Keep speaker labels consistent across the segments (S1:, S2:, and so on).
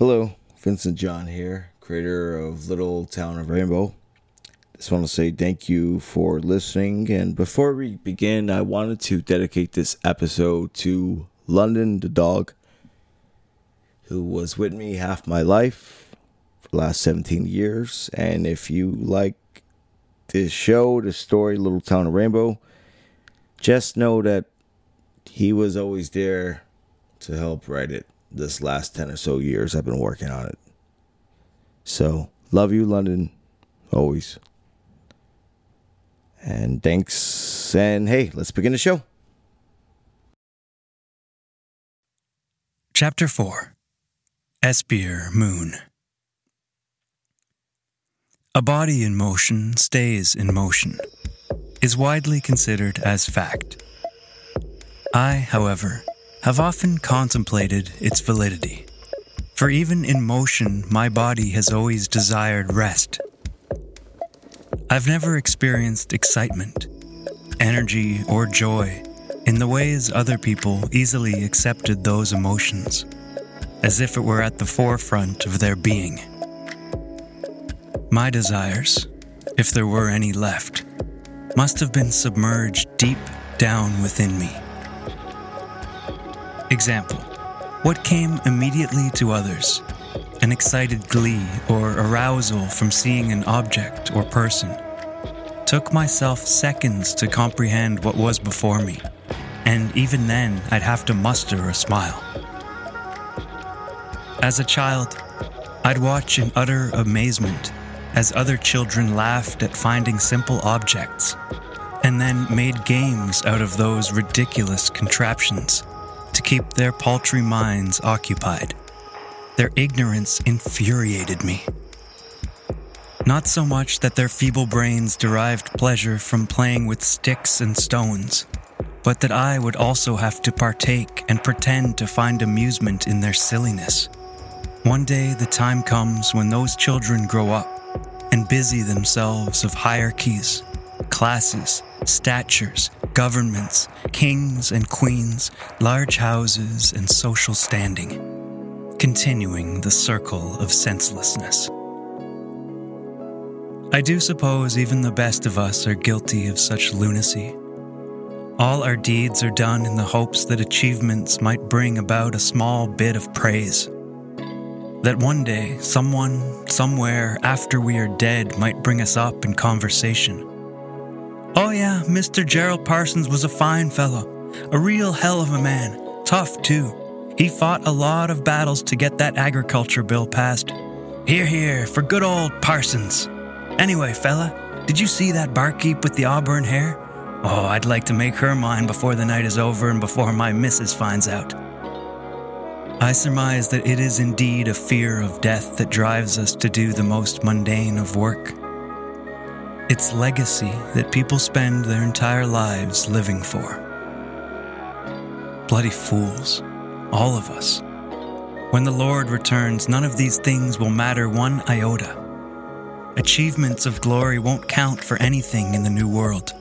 S1: Hello, Vincent John here, creator of Little Town of Rainbow. Just want to say thank you for listening. And before we begin, I wanted to dedicate this episode to London the dog, who was with me half my life for the last 17 years. And if you like this show, the story, Little Town of Rainbow, just know that he was always there to help write it this last 10 or so years I've been working on it. So, love you, London, always. And thanks. And hey, let's begin the show.
S2: Chapter 4 Espier Moon A body in motion stays in motion, is widely considered as fact. I, however, have often contemplated its validity. For even in motion, my body has always desired rest. I've never experienced excitement, energy, or joy in the ways other people easily accepted those emotions, as if it were at the forefront of their being. My desires, if there were any left, must have been submerged deep down within me. Example What came immediately to others? An excited glee or arousal from seeing an object or person. Took myself seconds to comprehend what was before me, and even then I'd have to muster a smile. As a child, I'd watch in utter amazement as other children laughed at finding simple objects, and then made games out of those ridiculous contraptions keep their paltry minds occupied. Their ignorance infuriated me. Not so much that their feeble brains derived pleasure from playing with sticks and stones, but that I would also have to partake and pretend to find amusement in their silliness. One day the time comes when those children grow up and busy themselves of hierarchies, classes, statures, governments, kings and queens, large houses, and social standing, continuing the circle of senselessness. I do suppose even the best of us are guilty of such lunacy. All our deeds are done in the hopes that achievements might bring about a small bit of praise. That one day, someone, somewhere, after we are dead, might bring us up in conversation. Oh, yeah, Mr. Gerald Parsons was a fine fellow, a real hell of a man, tough too. He fought a lot of battles to get that agriculture bill passed. Hear, hear, for good old Parsons. Anyway, fella, did you see that barkeep with the auburn hair? Oh, I'd like to make her mine before the night is over and before my missus finds out. I surmise that it is indeed a fear of death that drives us to do the most mundane of work. It's legacy that people spend their entire lives living for. Bloody fools, all of us. When the Lord returns, none of these things will matter one iota. Achievements of glory won't count for anything in the new world.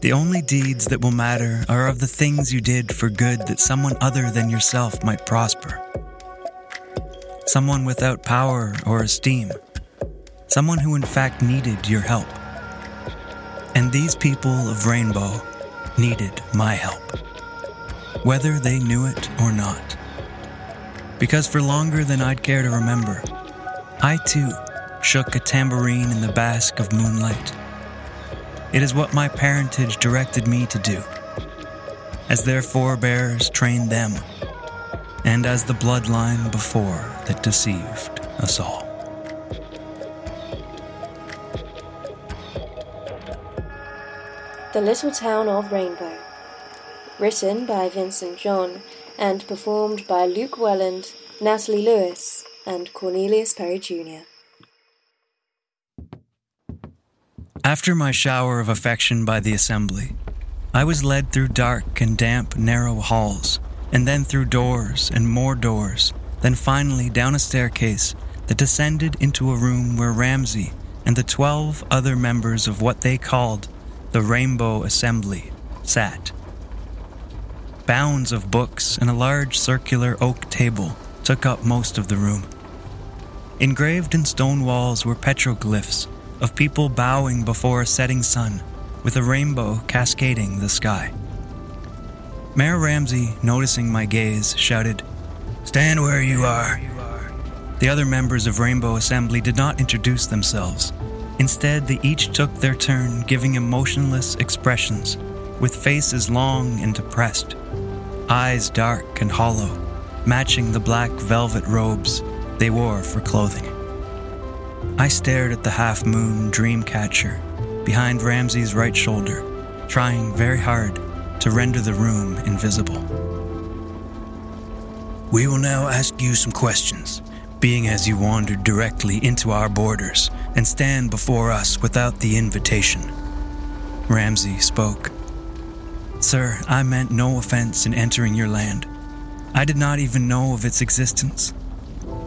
S2: The only deeds that will matter are of the things you did for good that someone other than yourself might prosper. Someone without power or esteem. Someone who in fact needed your help. And these people of Rainbow needed my help. Whether they knew it or not. Because for longer than I'd care to remember, I too shook a tambourine in the bask of moonlight. It is what my parentage directed me to do, as their forebears trained them, and as the bloodline before that deceived us all.
S3: The Little Town of Rainbow. Written by Vincent John and performed by Luke Welland, Natalie Lewis, and Cornelius Perry Jr.
S2: After my shower of affection by the assembly, I was led through dark and damp, narrow halls, and then through doors and more doors, then finally down a staircase that descended into a room where Ramsay and the twelve other members of what they called the Rainbow Assembly sat. Bounds of books and a large circular oak table took up most of the room. Engraved in stone walls were petroglyphs of people bowing before a setting sun, with a rainbow cascading the sky. Mayor Ramsey, noticing my gaze, shouted, Stand where you are. The other members of Rainbow Assembly did not introduce themselves. Instead, they each took their turn giving emotionless expressions, with faces long and depressed, eyes dark and hollow, matching the black velvet robes they wore for clothing. I stared at the half moon dream catcher behind Ramsey's right shoulder, trying very hard to render the room invisible. We will now ask you some questions, being as you wandered directly into our borders and stand before us without the invitation. Ramsey spoke. Sir, I meant no offense in entering your land. I did not even know of its existence.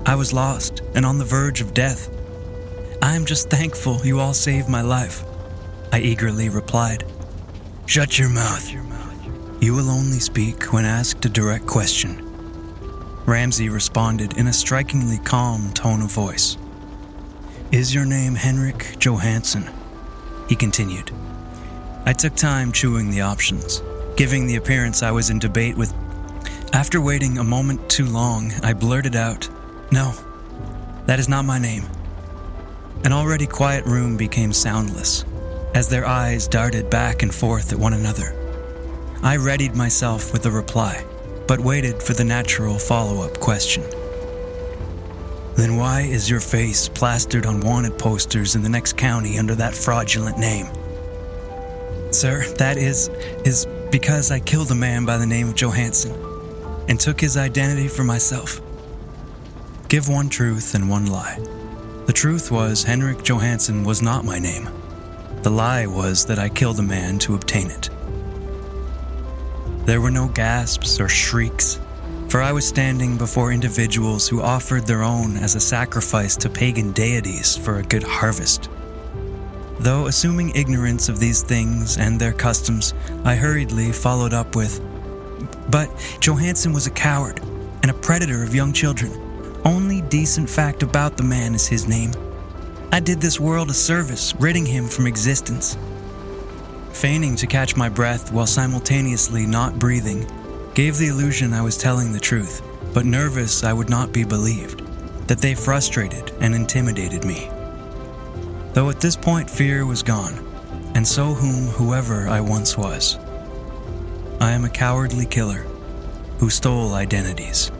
S2: I was lost and on the verge of death. I am just thankful you all saved my life. I eagerly replied. Shut your mouth. You will only speak when asked a direct question. Ramsey responded in a strikingly calm tone of voice. Is your name Henrik Johansson? He continued. I took time chewing the options, giving the appearance I was in debate with. After waiting a moment too long, I blurted out, No, that is not my name. An already quiet room became soundless as their eyes darted back and forth at one another. I readied myself with a reply, but waited for the natural follow up question. Then why is your face plastered on wanted posters in the next county under that fraudulent name? Sir, that is is because I killed a man by the name of Johansson and took his identity for myself. Give one truth and one lie. The truth was Henrik Johansson was not my name. The lie was that I killed a man to obtain it. There were no gasps or shrieks, for I was standing before individuals who offered their own as a sacrifice to pagan deities for a good harvest. Though assuming ignorance of these things and their customs, I hurriedly followed up with, But Johansson was a coward and a predator of young children. Only decent fact about the man is his name. I did this world a service, ridding him from existence. Feigning to catch my breath while simultaneously not breathing, gave the illusion I was telling the truth, but nervous I would not be believed, that they frustrated and intimidated me. Though at this point fear was gone, and so whom whoever I once was. I am a cowardly killer who stole identities.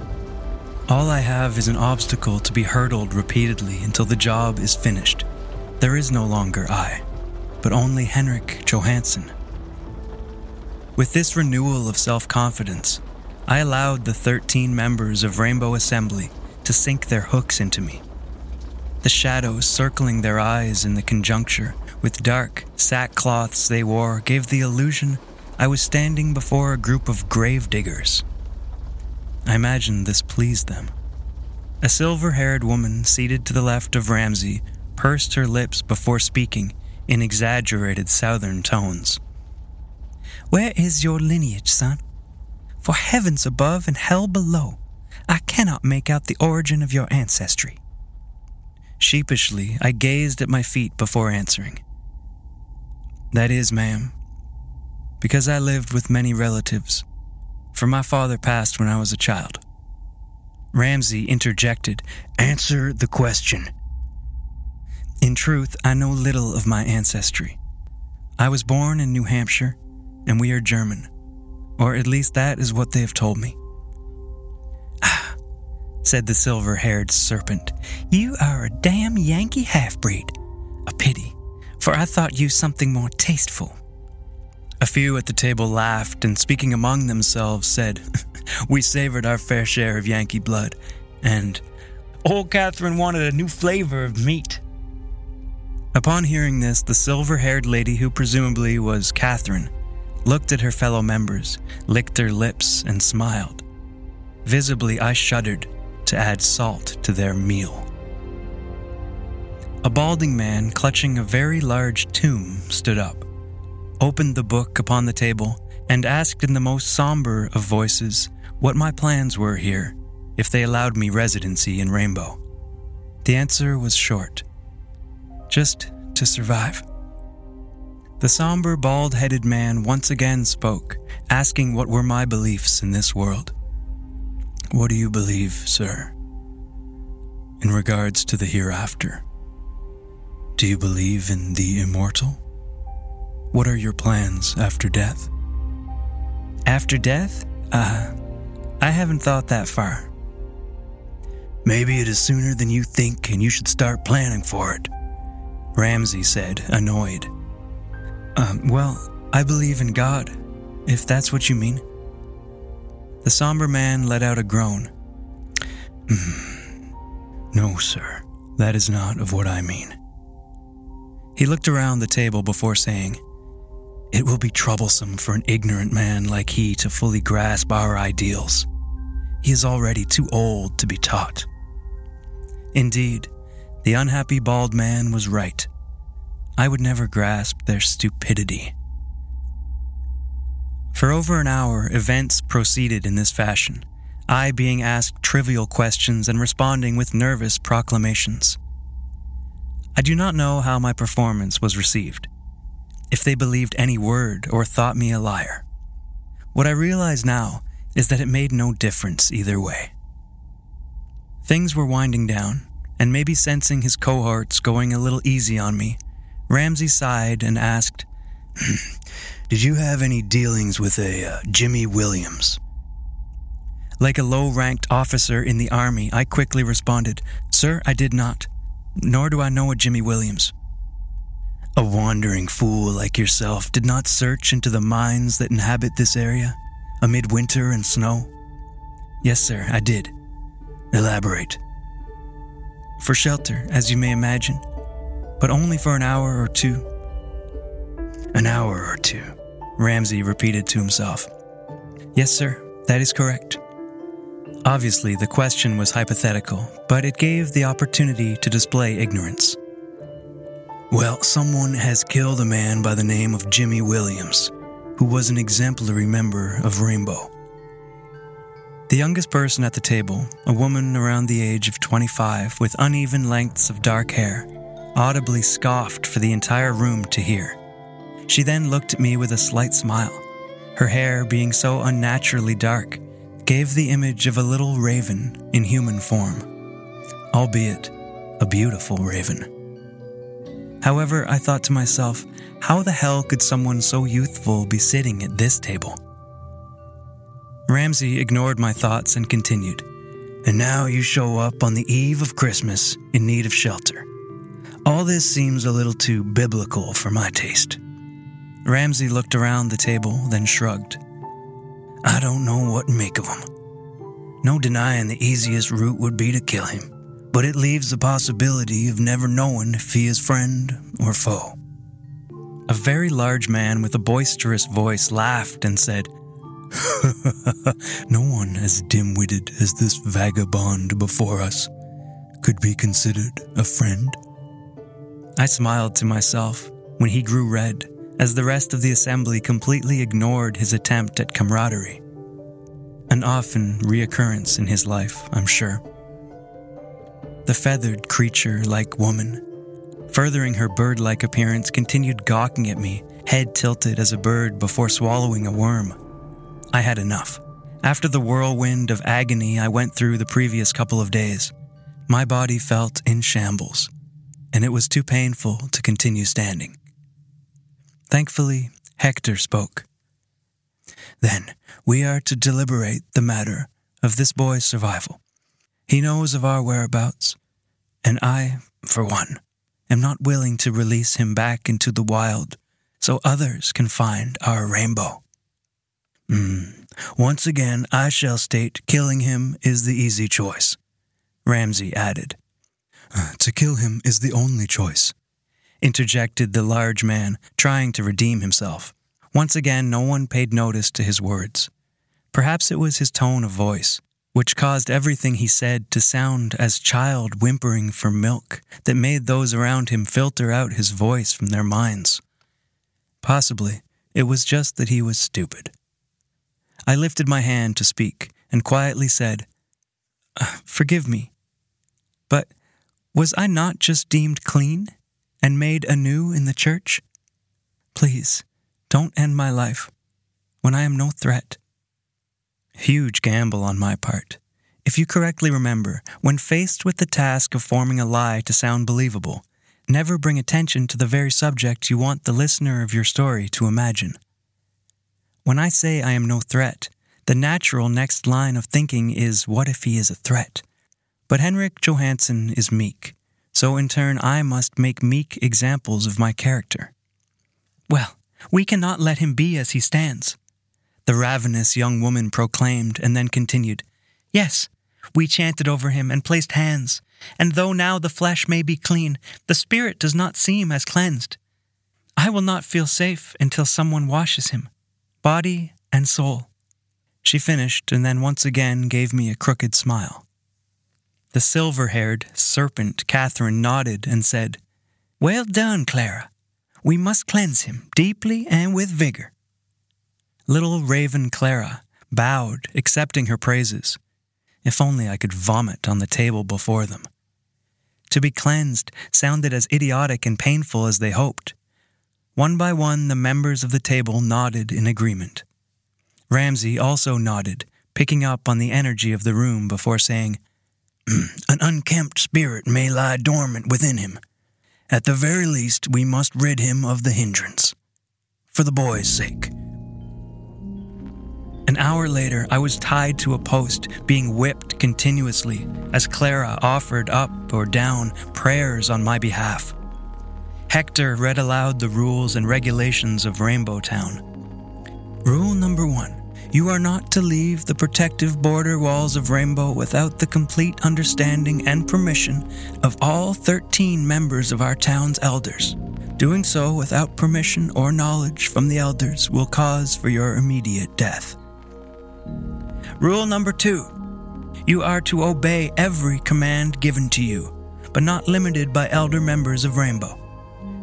S2: All I have is an obstacle to be hurdled repeatedly until the job is finished. There is no longer I, but only Henrik Johansson. With this renewal of self confidence, I allowed the 13 members of Rainbow Assembly to sink their hooks into me. The shadows circling their eyes in the conjuncture with dark sackcloths they wore gave the illusion I was standing before a group of grave diggers. I imagine this pleased them. A silver haired woman seated to the left of Ramsey pursed her lips before speaking in exaggerated southern tones. Where is your lineage, son? For heavens above and hell below, I cannot make out the origin of your ancestry. Sheepishly, I gazed at my feet before answering. That is, ma'am, because I lived with many relatives for my father passed when I was a child. Ramsey interjected, Answer the question. In truth, I know little of my ancestry. I was born in New Hampshire, and we are German, or at least that is what they have told me. Ah, said the silver haired serpent, you are a damn Yankee half breed. A pity, for I thought you something more tasteful. A few at the table laughed and, speaking among themselves, said, We savored our fair share of Yankee blood, and old Catherine wanted a new flavor of meat. Upon hearing this, the silver haired lady, who presumably was Catherine, looked at her fellow members, licked her lips, and smiled. Visibly, I shuddered to add salt to their meal. A balding man clutching a very large tomb stood up opened the book upon the table, and asked in the most somber of voices what my plans were here, if they allowed me residency in Rainbow. The answer was short just to survive. The somber, bald headed man once again spoke, asking what were my beliefs in this world. What do you believe, sir, in regards to the hereafter? Do you believe in the immortal? What are your plans after death? After death? Uh, I haven't thought that far. Maybe it is sooner than you think, and you should start planning for it, Ramsey said, annoyed. Um, well, I believe in God, if that's what you mean. The somber man let out a groan. no, sir, that is not of what I mean. He looked around the table before saying, It will be troublesome for an ignorant man like he to fully grasp our ideals. He is already too old to be taught. Indeed, the unhappy bald man was right. I would never grasp their stupidity. For over an hour, events proceeded in this fashion, I being asked trivial questions and responding with nervous proclamations. I do not know how my performance was received, if they believed any word or thought me a liar. What I realize now is that it made no difference either way. Things were winding down, and maybe sensing his cohorts going a little easy on me, Ramsey sighed and asked, Did you have any dealings with a uh, Jimmy Williams? Like a low ranked officer in the Army, I quickly responded, Sir, I did not, nor do I know a Jimmy Williams. A wandering fool like yourself did not search into the mines that inhabit this area, amid winter and snow? Yes, sir, I did. Elaborate. For shelter, as you may imagine, but only for an hour or two. An hour or two, Ramsey repeated to himself. Yes, sir, that is correct. Obviously, the question was hypothetical, but it gave the opportunity to display ignorance. Well, someone has killed a man by the name of Jimmy Williams, who was an exemplary member of Rainbow. The youngest person at the table, a woman around the age of 25 with uneven lengths of dark hair, audibly scoffed for the entire room to hear. She then looked at me with a slight smile. Her hair, being so unnaturally dark, gave the image of a little raven in human form, albeit a beautiful raven. However, I thought to myself, how the hell could someone so youthful be sitting at this table? Ramsey ignored my thoughts and continued. And now you show up on the eve of Christmas in need of shelter. All this seems a little too biblical for my taste. Ramsey looked around the table, then shrugged. I don't know what to make of him. No denying the easiest route would be to kill him, but it leaves the possibility of never knowing if he is friend or foe. A very large man with a boisterous voice laughed and said, No one as dim witted as this vagabond before us could be considered a friend. I smiled to myself when he grew red, as the rest of the assembly completely ignored his attempt at camaraderie. An often reoccurrence in his life, I'm sure. The feathered creature like woman, furthering her bird like appearance, continued gawking at me, head tilted as a bird before swallowing a worm. I had enough. After the whirlwind of agony I went through the previous couple of days, my body felt in shambles and it was too painful to continue standing. Thankfully, Hector spoke. Then we are to deliberate the matter of this boy's survival. He knows of our whereabouts, and I, for one, am not willing to release him back into the wild so others can find our rainbow. Mm. Once again, I shall state killing him is the easy choice, Ramsay added. To kill him is the only choice, interjected the large man, trying to redeem himself. Once again, no one paid notice to his words. Perhaps it was his tone of voice, which caused everything he said to sound as child whimpering for milk, that made those around him filter out his voice from their minds. Possibly, it was just that he was stupid. I lifted my hand to speak and quietly said, uh, forgive me. But was I not just deemed clean and made anew in the church? Please, don't end my life when I am no threat. Huge gamble on my part. If you correctly remember, when faced with the task of forming a lie to sound believable, never bring attention to the very subject you want the listener of your story to imagine. When I say I am no threat, the natural next line of thinking is what if he is a threat? But Henrik Johansson is meek, so in turn I must make meek examples of my character. Well, we cannot let him be as he stands. The ravenous young woman proclaimed, and then continued, Yes, we chanted over him and placed hands, and though now the flesh may be clean, the spirit does not seem as cleansed. I will not feel safe until someone washes him, body and soul. She finished, and then once again gave me a crooked smile. The silver haired serpent Catherine nodded and said, Well done, Clara. We must cleanse him deeply and with vigor. Little raven Clara bowed, accepting her praises. If only I could vomit on the table before them. To be cleansed sounded as idiotic and painful as they hoped. One by one, the members of the table nodded in agreement. Ramsay also nodded, picking up on the energy of the room before saying, hmm, An unkempt spirit may lie dormant within him. At the very least, we must rid him of the hindrance. For the boy's sake. An hour later, I was tied to a post, being whipped continuously as Clara offered up or down prayers on my behalf. Hector read aloud the rules and regulations of Rainbow Town. Rule number one you are not to leave the protective border walls of Rainbow without the complete understanding and permission of all 13 members of our town's elders. Doing so without permission or knowledge from the elders will cause for your immediate death. Rule number two you are to obey every command given to you, but not limited by elder members of Rainbow.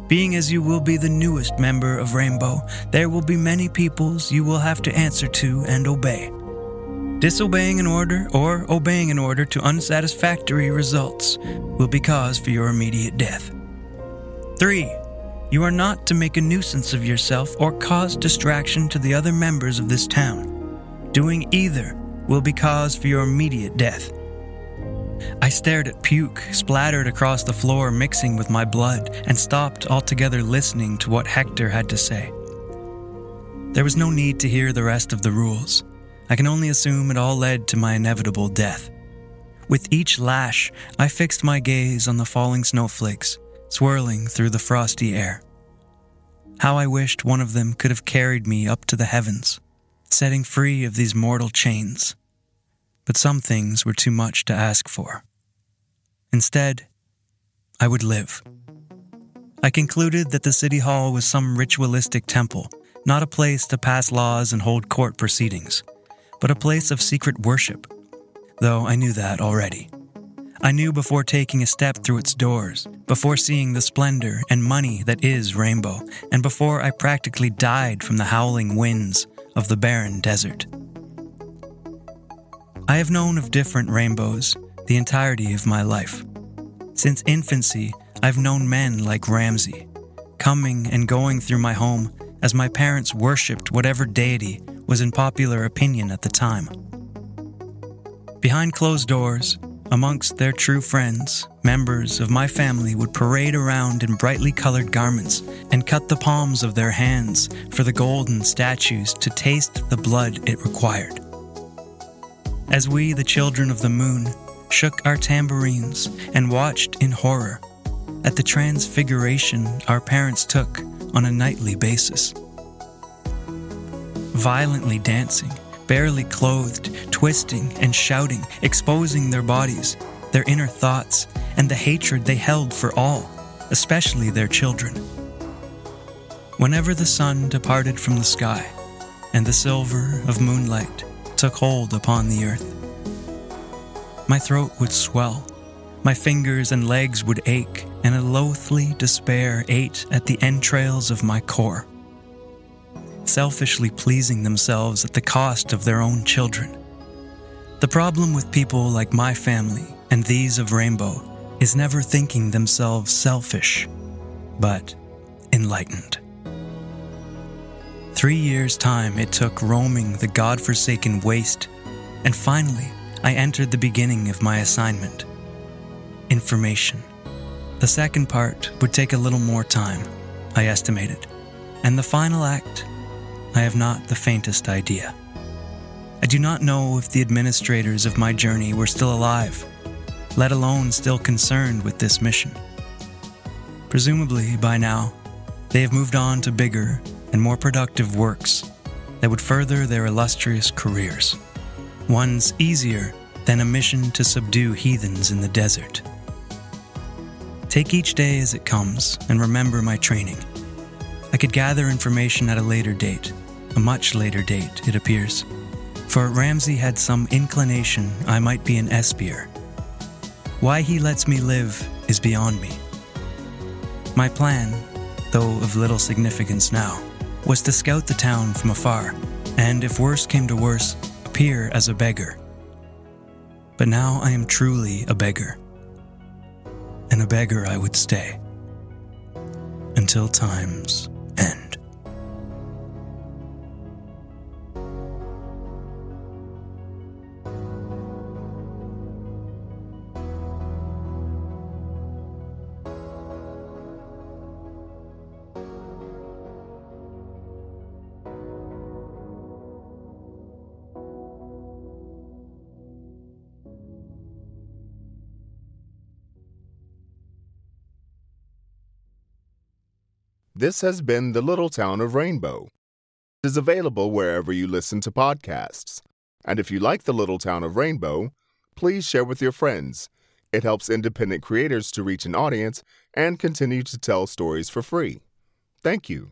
S2: Being as you will be the newest member of Rainbow, there will be many peoples you will have to answer to and obey. Disobeying an order or obeying an order to unsatisfactory results will be cause for your immediate death. 3. You are not to make a nuisance of yourself or cause distraction to the other members of this town. Doing either will be cause for your immediate death. I stared at puke splattered across the floor, mixing with my blood, and stopped altogether listening to what Hector had to say. There was no need to hear the rest of the rules. I can only assume it all led to my inevitable death. With each lash, I fixed my gaze on the falling snowflakes, swirling through the frosty air. How I wished one of them could have carried me up to the heavens setting free of these mortal chains. But some things were too much to ask for. Instead, I would live. I concluded that the City Hall was some ritualistic temple, not a place to pass laws and hold court proceedings, but a place of secret worship, though I knew that already. I knew before taking a step through its doors, before seeing the splendor and money that is Rainbow, and before I practically died from the howling winds of the barren desert. I have known of different rainbows the entirety of my life. Since infancy, I've known men like Ramsay, coming and going through my home as my parents worshipped whatever deity was in popular opinion at the time. Behind closed doors, Amongst their true friends, members of my family would parade around in brightly colored garments and cut the palms of their hands for the golden statues to taste the blood it required. As we, the children of the moon, shook our tambourines and watched in horror at the transfiguration our parents took on a nightly basis. Violently dancing, barely clothed, twisting and shouting, exposing their bodies, their inner thoughts, and the hatred they held for all, especially their children. Whenever the sun departed from the sky, and the silver of moonlight took hold upon the earth, my throat would swell, my fingers and legs would ache, and a loathly despair ate at the entrails of my core selfishly pleasing themselves at the cost of their own children. The problem with people like my family and these of Rainbow is never thinking themselves selfish, but enlightened. Three years' time it took roaming the god-forsaken waste, and finally I entered the beginning of my assignment information. The second part would take a little more time, I estimated, and the final act, I have not the faintest idea. I do not know if the administrators of my journey were still alive, let alone still concerned with this mission. Presumably, by now, they have moved on to bigger and more productive works that would further their illustrious careers. Ones easier than a mission to subdue heathens in the desert. Take each day as it comes and remember my training. I could gather information at a later date, a much later date, it appears. For Ramsay had some inclination I might be an espier. Why he lets me live is beyond me. My plan, though of little significance now, was to scout the town from afar, and if worse came to worse, appear as a beggar. But now I am truly a beggar. And a beggar I would stay. Until time's
S4: This has been The Little Town of Rainbow. It is available wherever you listen to podcasts. And if you like The Little Town of Rainbow, please share with your friends. It helps independent creators to reach an audience and continue to tell stories for free. Thank you.